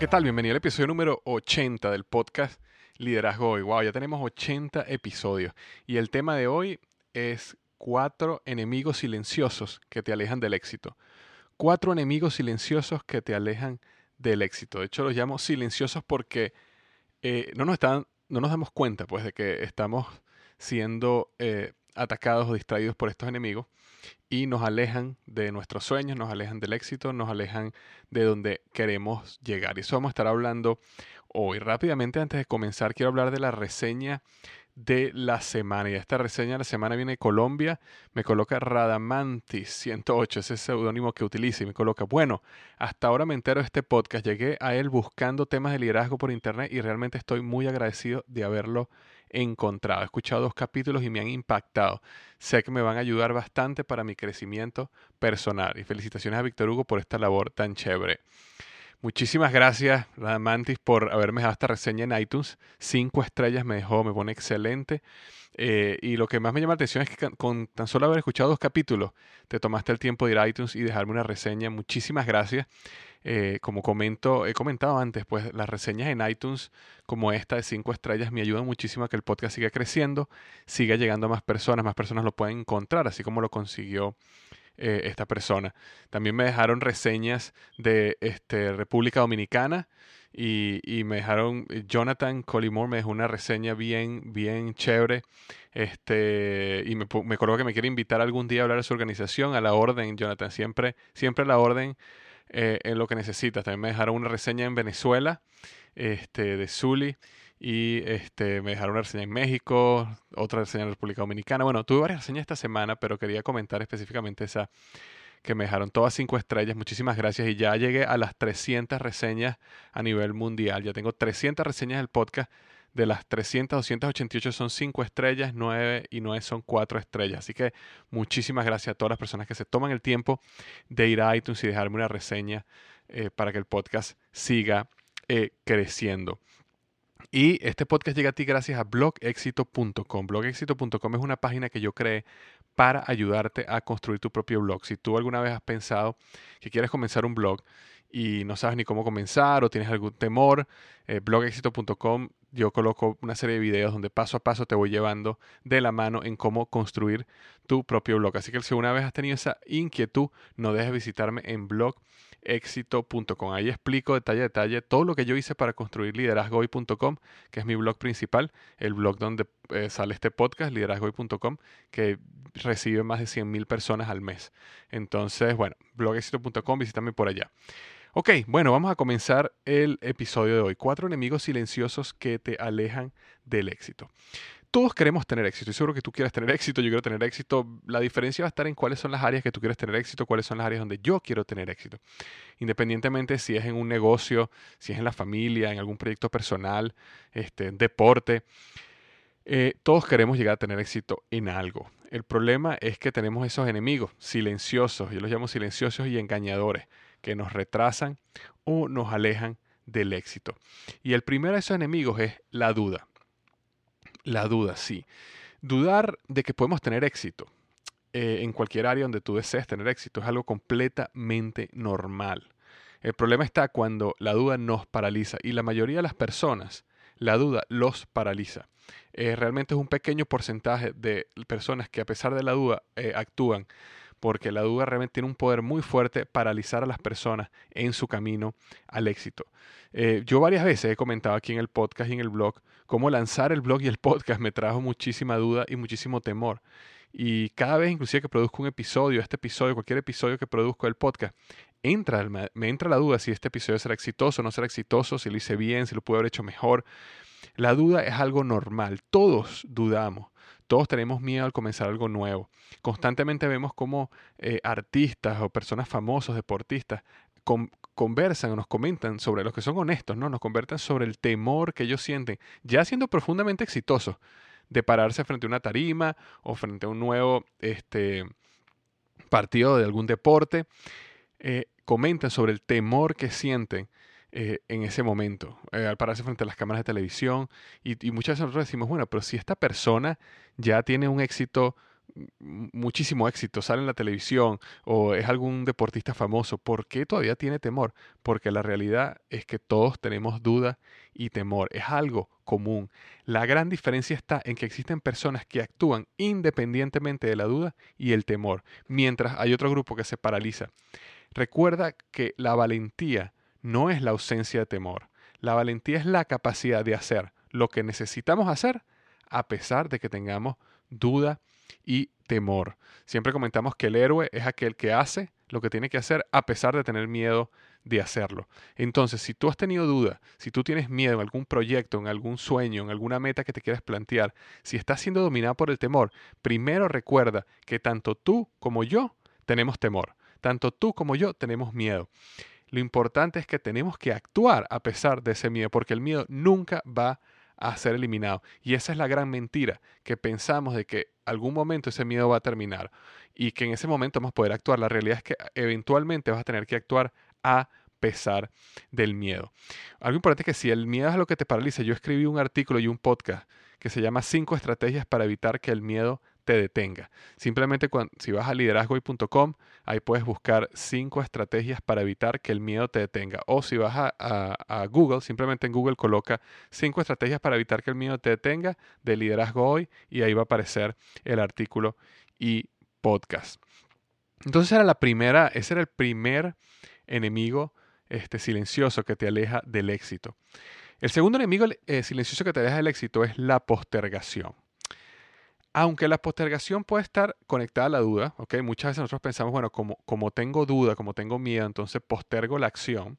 ¿Qué tal? Bienvenido al episodio número 80 del podcast Liderazgo Hoy. Wow, ya tenemos 80 episodios. Y el tema de hoy es cuatro enemigos silenciosos que te alejan del éxito. Cuatro enemigos silenciosos que te alejan del éxito. De hecho, los llamo silenciosos porque eh, no, nos están, no nos damos cuenta pues, de que estamos siendo eh, atacados o distraídos por estos enemigos y nos alejan de nuestros sueños, nos alejan del éxito, nos alejan de donde queremos llegar. Y eso vamos a estar hablando hoy. Rápidamente, antes de comenzar, quiero hablar de la reseña de la semana. Y esta reseña de la semana viene de Colombia. Me coloca Radamantis 108, ese seudónimo que utiliza y me coloca, bueno, hasta ahora me entero de este podcast. Llegué a él buscando temas de liderazgo por internet y realmente estoy muy agradecido de haberlo encontrado. He escuchado dos capítulos y me han impactado. Sé que me van a ayudar bastante para mi crecimiento personal. Y felicitaciones a Víctor Hugo por esta labor tan chévere. Muchísimas gracias, Mantis, por haberme dejado esta reseña en iTunes. Cinco estrellas me dejó, me pone excelente. Eh, y lo que más me llama la atención es que con tan solo haber escuchado dos capítulos, te tomaste el tiempo de ir a iTunes y dejarme una reseña. Muchísimas gracias. Eh, como comento, he comentado antes, pues las reseñas en iTunes como esta de cinco estrellas me ayudan muchísimo a que el podcast siga creciendo, siga llegando a más personas, más personas lo pueden encontrar, así como lo consiguió eh, esta persona. También me dejaron reseñas de este, República Dominicana y, y, me dejaron, eh, Jonathan Collymore me dejó una reseña bien, bien chévere. Este, y me, me que me quiere invitar algún día a hablar de su organización, a la orden, Jonathan, siempre, siempre a la orden eh, en lo que necesitas. También me dejaron una reseña en Venezuela, este, de Zully, y este, me dejaron una reseña en México, otra reseña en República Dominicana. Bueno, tuve varias reseñas esta semana, pero quería comentar específicamente esa que me dejaron todas cinco estrellas. Muchísimas gracias. Y ya llegué a las 300 reseñas a nivel mundial. Ya tengo 300 reseñas del podcast de las 300, 288 son 5 estrellas, 9 y 9 son 4 estrellas. Así que muchísimas gracias a todas las personas que se toman el tiempo de ir a iTunes y dejarme una reseña eh, para que el podcast siga eh, creciendo. Y este podcast llega a ti gracias a blogexito.com. Blogexito.com es una página que yo creé para ayudarte a construir tu propio blog. Si tú alguna vez has pensado que quieres comenzar un blog y no sabes ni cómo comenzar o tienes algún temor, eh, yo coloco una serie de videos donde paso a paso te voy llevando de la mano en cómo construir tu propio blog. Así que si una vez has tenido esa inquietud, no dejes visitarme en blogexito.com. Ahí explico detalle a detalle todo lo que yo hice para construir liderazgoy.com, que es mi blog principal, el blog donde eh, sale este podcast, liderazgoy.com, que recibe más de 100.000 personas al mes. Entonces, bueno, blogexito.com, visítame por allá. Ok, bueno, vamos a comenzar el episodio de hoy. Cuatro enemigos silenciosos que te alejan del éxito. todos queremos tener éxito. Y seguro que tú quieres tener éxito, yo quiero tener éxito. La diferencia va a estar en cuáles son las áreas que tú quieres tener éxito, cuáles son las áreas donde yo quiero tener éxito. Independientemente si es en un negocio, si es en la familia, en algún proyecto personal, este, deporte. Eh, todos queremos llegar a tener éxito en algo. El problema es que tenemos esos enemigos silenciosos, yo los llamo silenciosos y engañadores, que nos retrasan o nos alejan del éxito. Y el primero de esos enemigos es la duda. La duda, sí. Dudar de que podemos tener éxito eh, en cualquier área donde tú desees tener éxito es algo completamente normal. El problema está cuando la duda nos paraliza y la mayoría de las personas, la duda los paraliza. Eh, realmente es un pequeño porcentaje de personas que a pesar de la duda eh, actúan porque la duda realmente tiene un poder muy fuerte paralizar a las personas en su camino al éxito. Eh, yo varias veces he comentado aquí en el podcast y en el blog cómo lanzar el blog y el podcast me trajo muchísima duda y muchísimo temor. Y cada vez inclusive que produzco un episodio, este episodio, cualquier episodio que produzco del podcast, entra, me entra la duda si este episodio será exitoso no será exitoso, si lo hice bien, si lo pude haber hecho mejor. La duda es algo normal, todos dudamos. Todos tenemos miedo al comenzar algo nuevo. Constantemente vemos cómo eh, artistas o personas famosos, deportistas, conversan o nos comentan sobre los que son honestos, ¿no? Nos conversan sobre el temor que ellos sienten, ya siendo profundamente exitosos, de pararse frente a una tarima o frente a un nuevo este, partido de algún deporte. Eh, comentan sobre el temor que sienten eh, en ese momento, eh, al pararse frente a las cámaras de televisión. Y, muchas veces decimos, bueno, pero si esta persona ya tiene un éxito, muchísimo éxito, sale en la televisión o es algún deportista famoso, ¿por qué todavía tiene temor? Porque la realidad es que todos tenemos duda y temor, es algo común. La gran diferencia está en que existen personas que actúan independientemente de la duda y el temor, mientras hay otro grupo que se paraliza. Recuerda que la valentía no es la ausencia de temor. La valentía es la capacidad de hacer lo que necesitamos hacer a pesar de que tengamos duda y temor. Siempre comentamos que el héroe es aquel que hace lo que tiene que hacer a pesar de tener miedo de hacerlo. Entonces, si tú has tenido duda, si tú tienes miedo en algún proyecto, en algún sueño, en alguna meta que te quieras plantear, si estás siendo dominado por el temor, primero recuerda que tanto tú como yo tenemos temor. Tanto tú como yo tenemos miedo. Lo importante es que tenemos que actuar a pesar de ese miedo, porque el miedo nunca va a ser eliminado. Y esa es la gran mentira, que pensamos de que algún momento ese miedo va a terminar y que en ese momento vamos a poder actuar. La realidad es que eventualmente vas a tener que actuar a pesar del miedo. Algo importante es que si el miedo es lo que te paraliza, yo escribí un artículo y un podcast que se llama Cinco estrategias para evitar que el miedo te detenga. Simplemente cuando, si vas a liderazgoy.com, ahí puedes buscar cinco estrategias para evitar que el miedo te detenga. O si vas a, Google, simplemente en Google coloca cinco estrategias para evitar que el miedo te detenga de liderazgo hoy y ahí va a aparecer el artículo y podcast. Entonces era la primera, ese era el primer enemigo este, silencioso que te aleja del éxito. El segundo enemigo eh, silencioso que te aleja del éxito es la postergación. Aunque la postergación puede estar conectada a la duda, ¿ok? Muchas veces nosotros pensamos, bueno, como, como tengo duda, como tengo miedo, entonces postergo la acción.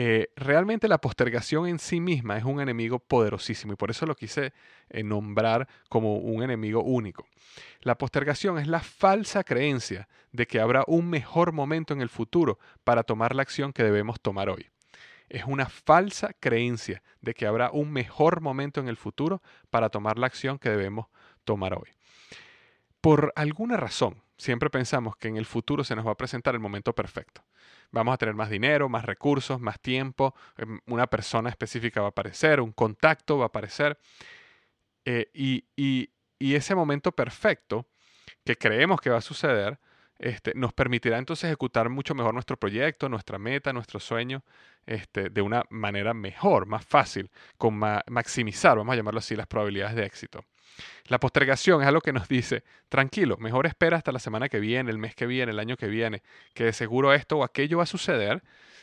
Eh, realmente la postergación en sí misma es un enemigo poderosísimo y por eso lo quise eh, nombrar como un enemigo único. La postergación es la falsa creencia de que habrá un mejor momento en el futuro para tomar la acción que debemos tomar hoy. Es una falsa creencia de que habrá un mejor momento en el futuro para tomar la acción que debemos tomar hoy. Por alguna razón, siempre pensamos que en el futuro se nos va a presentar el momento perfecto. Vamos a tener más dinero, más recursos, más tiempo, em, una persona específica va a aparecer, un contacto va a aparecer. Eh, y, ese momento perfecto que creemos que va a suceder, este, nos permitirá entonces ejecutar mucho mejor nuestro proyecto, nuestra meta, nuestro sueño, este, de una manera mejor, más fácil, con maximizar, vamos a llamarlo así, las probabilidades de éxito. La postergación es algo que nos dice, tranquilo, mejor espera hasta la semana que viene, el mes que viene, el año que viene, que de seguro esto o aquello va a suceder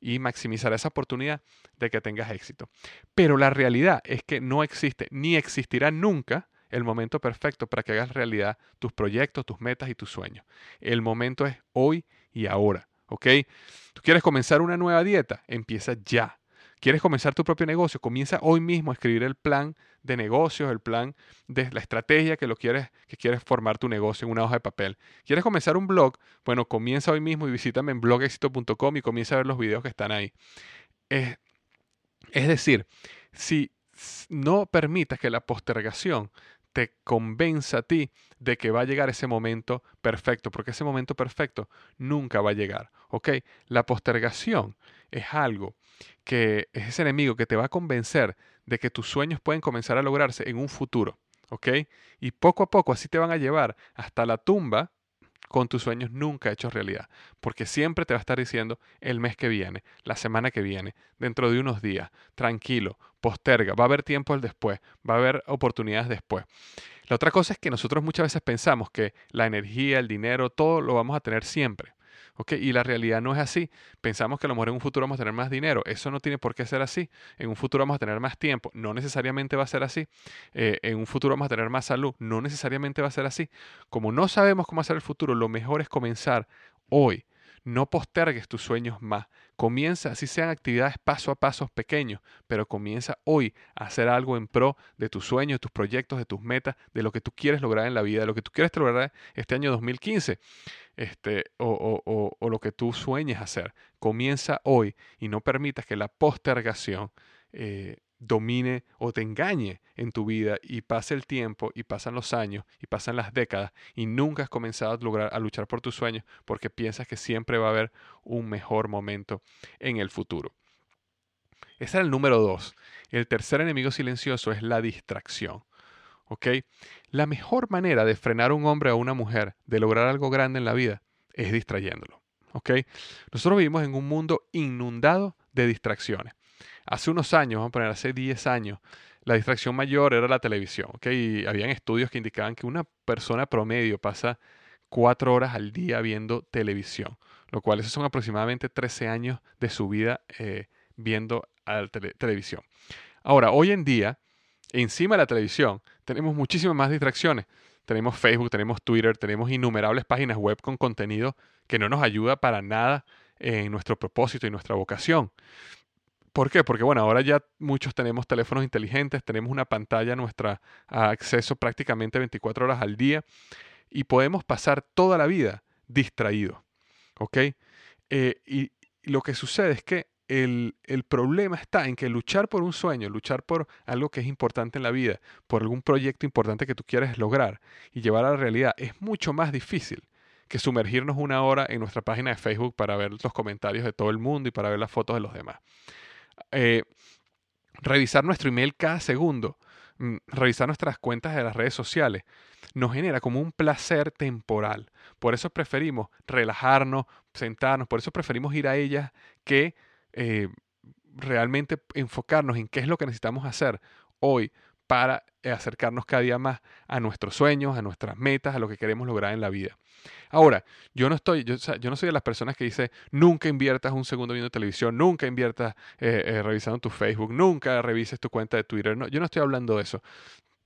y maximizar esa oportunidad de que tengas éxito. Pero la realidad es que no existe ni existirá nunca el momento perfecto para que hagas realidad tus proyectos, tus metas y tus sueños. El momento es hoy y ahora, ¿ok? ¿Tú quieres comenzar una nueva dieta? Empieza ya. ¿Quieres comenzar tu propio negocio? Comienza hoy mismo a escribir el plan de negocios, el plan de la estrategia que lo quieres, que quieres formar tu negocio en una hoja de papel. ¿Quieres comenzar un blog? Bueno, comienza hoy mismo y visítame en blogexito.com y comienza a ver los videos que están ahí. Es, decir, si no permitas que la postergación te convenza a ti de que va a llegar ese momento perfecto, porque ese momento perfecto nunca va a llegar. ¿Ok? La postergación es algo que es ese enemigo que te va a convencer de que tus sueños pueden comenzar a lograrse en un futuro. ¿Ok? Y poco a poco así te van a llevar hasta la tumba con tus sueños nunca hechos realidad, porque siempre te va a estar diciendo el mes que viene, la semana que viene, dentro de unos días, tranquilo, posterga, va a haber tiempo después, va a haber oportunidades después. La otra cosa es que nosotros muchas veces pensamos que la energía, el dinero, todo lo vamos a tener siempre. Y la realidad no es así. Pensamos que a lo mejor en un futuro vamos a tener más dinero. Eso no tiene por qué ser así. En un futuro vamos a tener más tiempo. No necesariamente va a ser así. Eh, en un futuro vamos a tener más salud. No necesariamente va a ser así. Como no sabemos cómo hacer el futuro, lo mejor es comenzar hoy. No postergues tus sueños más. Comienza, así sean actividades paso a paso pequeños, pero comienza hoy a hacer algo en pro de tus sueños, de tus proyectos, de tus metas, de lo que tú quieres lograr en la vida, de lo que tú quieres lograr este año 2015 este, o, lo que tú sueñes hacer. Comienza hoy y no permitas que la postergación eh, domine o te engañe en tu vida y pase el tiempo y pasan los años y pasan las décadas y nunca has comenzado a lograr a luchar por tus sueños porque piensas que siempre va a haber un mejor momento en el futuro. Ese era el número dos. El tercer enemigo silencioso es la distracción. ¿Ok? La mejor manera de frenar a un hombre o a una mujer de lograr algo grande en la vida es distrayéndolo. ¿Ok? Nosotros vivimos en un mundo inundado de distracciones. Hace unos años, vamos a poner hace 10 años, la distracción mayor era la televisión. ¿ok? Y habían estudios que indicaban que una persona promedio pasa 4 horas al día viendo televisión, lo cual esos son aproximadamente 13 años de su vida eh, viendo a televisión. Ahora, hoy en día, encima de la televisión, tenemos muchísimas más distracciones. Tenemos Facebook, tenemos Twitter, tenemos innumerables páginas web con contenido que no nos ayuda para nada en nuestro propósito y nuestra vocación. ¿Por qué? Porque bueno, ahora ya muchos tenemos teléfonos inteligentes, tenemos una pantalla a nuestro acceso prácticamente 24 horas al día y podemos pasar toda la vida distraídos. ¿Ok? Eh, y lo que sucede es que el, problema está en que luchar por un sueño, luchar por algo que es importante en la vida, por algún proyecto importante que tú quieres lograr y llevar a la realidad, es mucho más difícil que sumergirnos una hora en nuestra página de Facebook para ver los comentarios de todo el mundo y para ver las fotos de los demás. Eh, revisar nuestro email cada segundo, mm, revisar nuestras cuentas de las redes sociales, nos genera como un placer temporal. Por eso preferimos relajarnos, sentarnos, por eso preferimos ir a ellas que eh, realmente enfocarnos en qué es lo que necesitamos hacer hoy para eh, acercarnos cada día más a nuestros sueños, a nuestras metas, a lo que queremos lograr en la vida. Ahora, yo no estoy, yo, no soy de las personas que dice nunca inviertas un segundo viendo televisión, nunca inviertas eh, revisando tu Facebook, nunca revises tu cuenta de Twitter. No, yo no estoy hablando de eso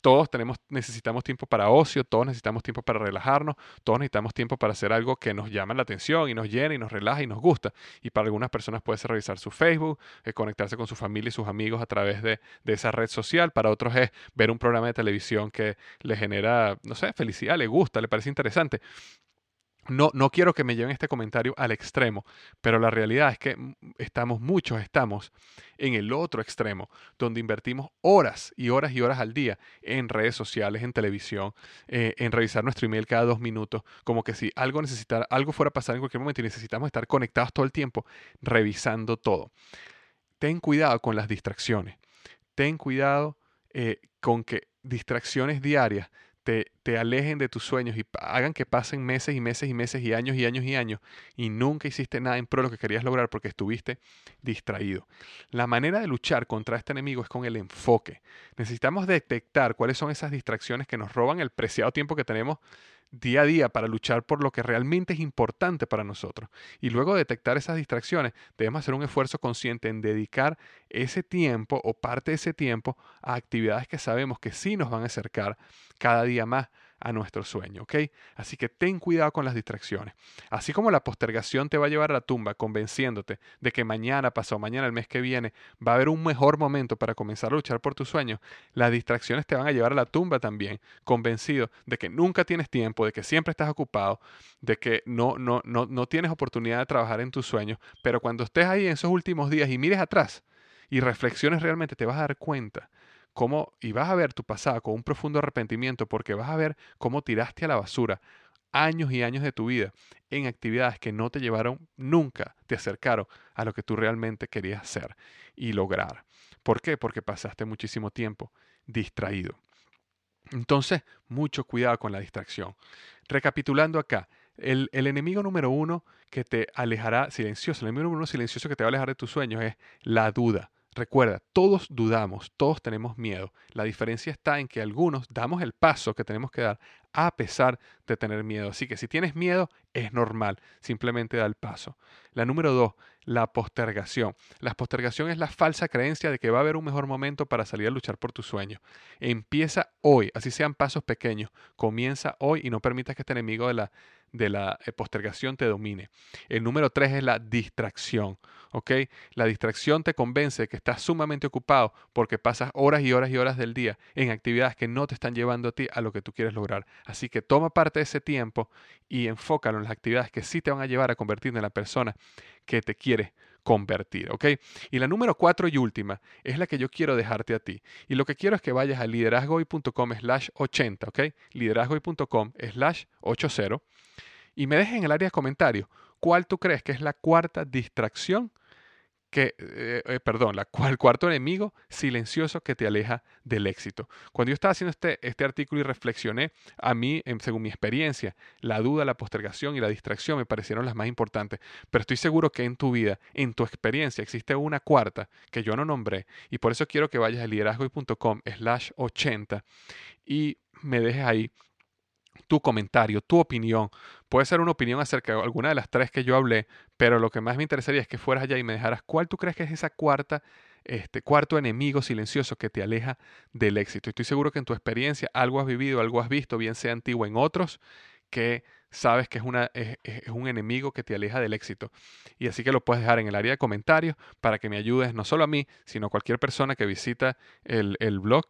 todos tenemos, necesitamos tiempo para ocio, todos necesitamos tiempo para relajarnos, todos necesitamos tiempo para hacer algo que nos llame la atención y nos llene y nos relaja y nos gusta. Y para algunas personas puede ser revisar su Facebook, eh, conectarse con su familia y sus amigos a través de, de, esa red social. Para otros es ver un programa de televisión que le genera, no sé, felicidad, le gusta, le parece interesante. No, no quiero que me lleven este comentario al extremo, pero la realidad es que estamos, muchos estamos en el otro extremo, donde invertimos horas y horas y horas al día en redes sociales, en televisión, eh, en revisar nuestro email cada dos minutos, como que si algo algo fuera a pasar en cualquier momento y necesitamos estar conectados todo el tiempo, revisando todo. Ten cuidado con las distracciones. Ten cuidado eh, con que distracciones diarias te, alejen de tus sueños y hagan que pasen meses y meses y meses y años y años y años y nunca hiciste nada en pro de lo que querías lograr porque estuviste distraído. La manera de luchar contra este enemigo es con el enfoque. Necesitamos detectar cuáles son esas distracciones que nos roban el preciado tiempo que tenemos día a día para luchar por lo que realmente es importante para nosotros. Y luego de detectar esas distracciones, debemos hacer un esfuerzo consciente en dedicar ese tiempo o parte de ese tiempo a actividades que sabemos que sí nos van a acercar cada día más a nuestro sueño, ¿ok? Así que ten cuidado con las distracciones. Así como la postergación te va a llevar a la tumba convenciéndote de que mañana, pasado mañana, el mes que viene, va a haber un mejor momento para comenzar a luchar por tus sueños, las distracciones te van a llevar a la tumba también, convencido de que nunca tienes tiempo, de que siempre estás ocupado, de que no, no, no, no tienes oportunidad de trabajar en tus sueños, pero cuando estés ahí en esos últimos días y mires atrás y reflexiones realmente, te vas a dar cuenta cómo, y vas a ver tu pasado con un profundo arrepentimiento, porque vas a ver cómo tiraste a la basura años y años de tu vida en actividades que no te llevaron nunca, te acercaron a lo que tú realmente querías hacer y lograr. ¿Por qué? Porque pasaste muchísimo tiempo distraído. Entonces, mucho cuidado con la distracción. Recapitulando acá, el, el, enemigo número uno que te alejará silencioso, el enemigo número uno silencioso que te va a alejar de tus sueños es la duda. Recuerda, todos dudamos, todos tenemos miedo. La diferencia está en que algunos damos el paso que tenemos que dar a pesar de tener miedo. Así que si tienes miedo, es normal, simplemente da el paso. La número dos, la postergación. La postergación es la falsa creencia de que va a haber un mejor momento para salir a luchar por tus sueños. Empieza hoy, así sean pasos pequeños. Comienza hoy y no permitas que este enemigo de la, de la eh, postergación te domine. El número tres es la distracción. ¿Ok? La distracción te convence de que estás sumamente ocupado porque pasas horas y horas y horas del día en actividades que no te están llevando a ti a lo que tú quieres lograr. Así que toma parte de ese tiempo y enfócalo en las actividades que sí te van a llevar a convertirte en la persona que te quiere convertir, ¿ok? Y la número cuatro y última es la que yo quiero dejarte a ti. Y lo que quiero es que vayas a liderazgoy.com slash 80, ¿ok? liderazgoy.com slash 80 y me dejes en el área de comentarios cuál tú crees que es la cuarta distracción que, eh, eh, perdón, la, el cuarto enemigo silencioso que te aleja del éxito. Cuando yo estaba haciendo este, este artículo y reflexioné, a mí, según mi experiencia, la duda, la postergación y la distracción me parecieron las más importantes. Pero estoy seguro que en tu vida, en tu experiencia, existe una cuarta que yo no nombré. Y por eso quiero que vayas a liderazgo.com slash 80 y me dejes ahí tu comentario, tu opinión. Puede ser una opinión acerca de alguna de las tres que yo hablé, pero lo que más me interesaría es que fueras allá y me dejaras cuál tú crees que es esa cuarta, este cuarto enemigo silencioso que te aleja del éxito. Estoy seguro que en tu experiencia algo has vivido, algo has visto, bien sea antiguo en otros, que sabes que es, una, es, un enemigo que te aleja del éxito. Y así que lo puedes dejar en el área de comentarios para que me ayudes, no solo a mí, sino a cualquier persona que visita el, el blog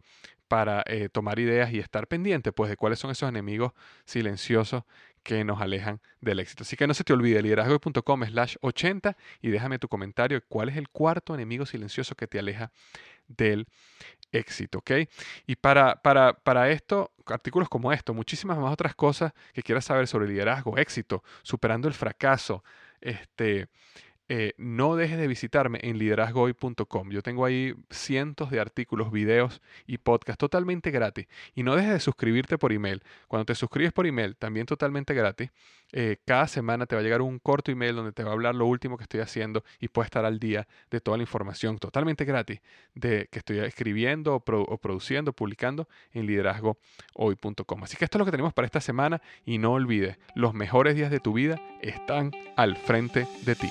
para eh, tomar ideas y estar pendiente pues de cuáles son esos enemigos silenciosos que nos alejan del éxito. Así que no se te olvide liderazgo.com slash 80 y déjame tu comentario cuál es el cuarto enemigo silencioso que te aleja del éxito, ¿ok? Y para, para, para esto, artículos como esto, muchísimas más otras cosas que quieras saber sobre liderazgo, éxito, superando el fracaso, este, eh, no dejes de visitarme en liderazgoy.com. Yo tengo ahí cientos de artículos, videos y podcasts totalmente gratis. Y no dejes de suscribirte por email. Cuando te suscribes por email, también totalmente gratis, eh, cada semana te va a llegar un corto email donde te va a hablar lo último que estoy haciendo y puedes estar al día de toda la información totalmente gratis de que estoy escribiendo o, o produciendo, publicando en liderazgohoy.com. Así que esto es lo que tenemos para esta semana y no olvides, los mejores días de tu vida están al frente de ti.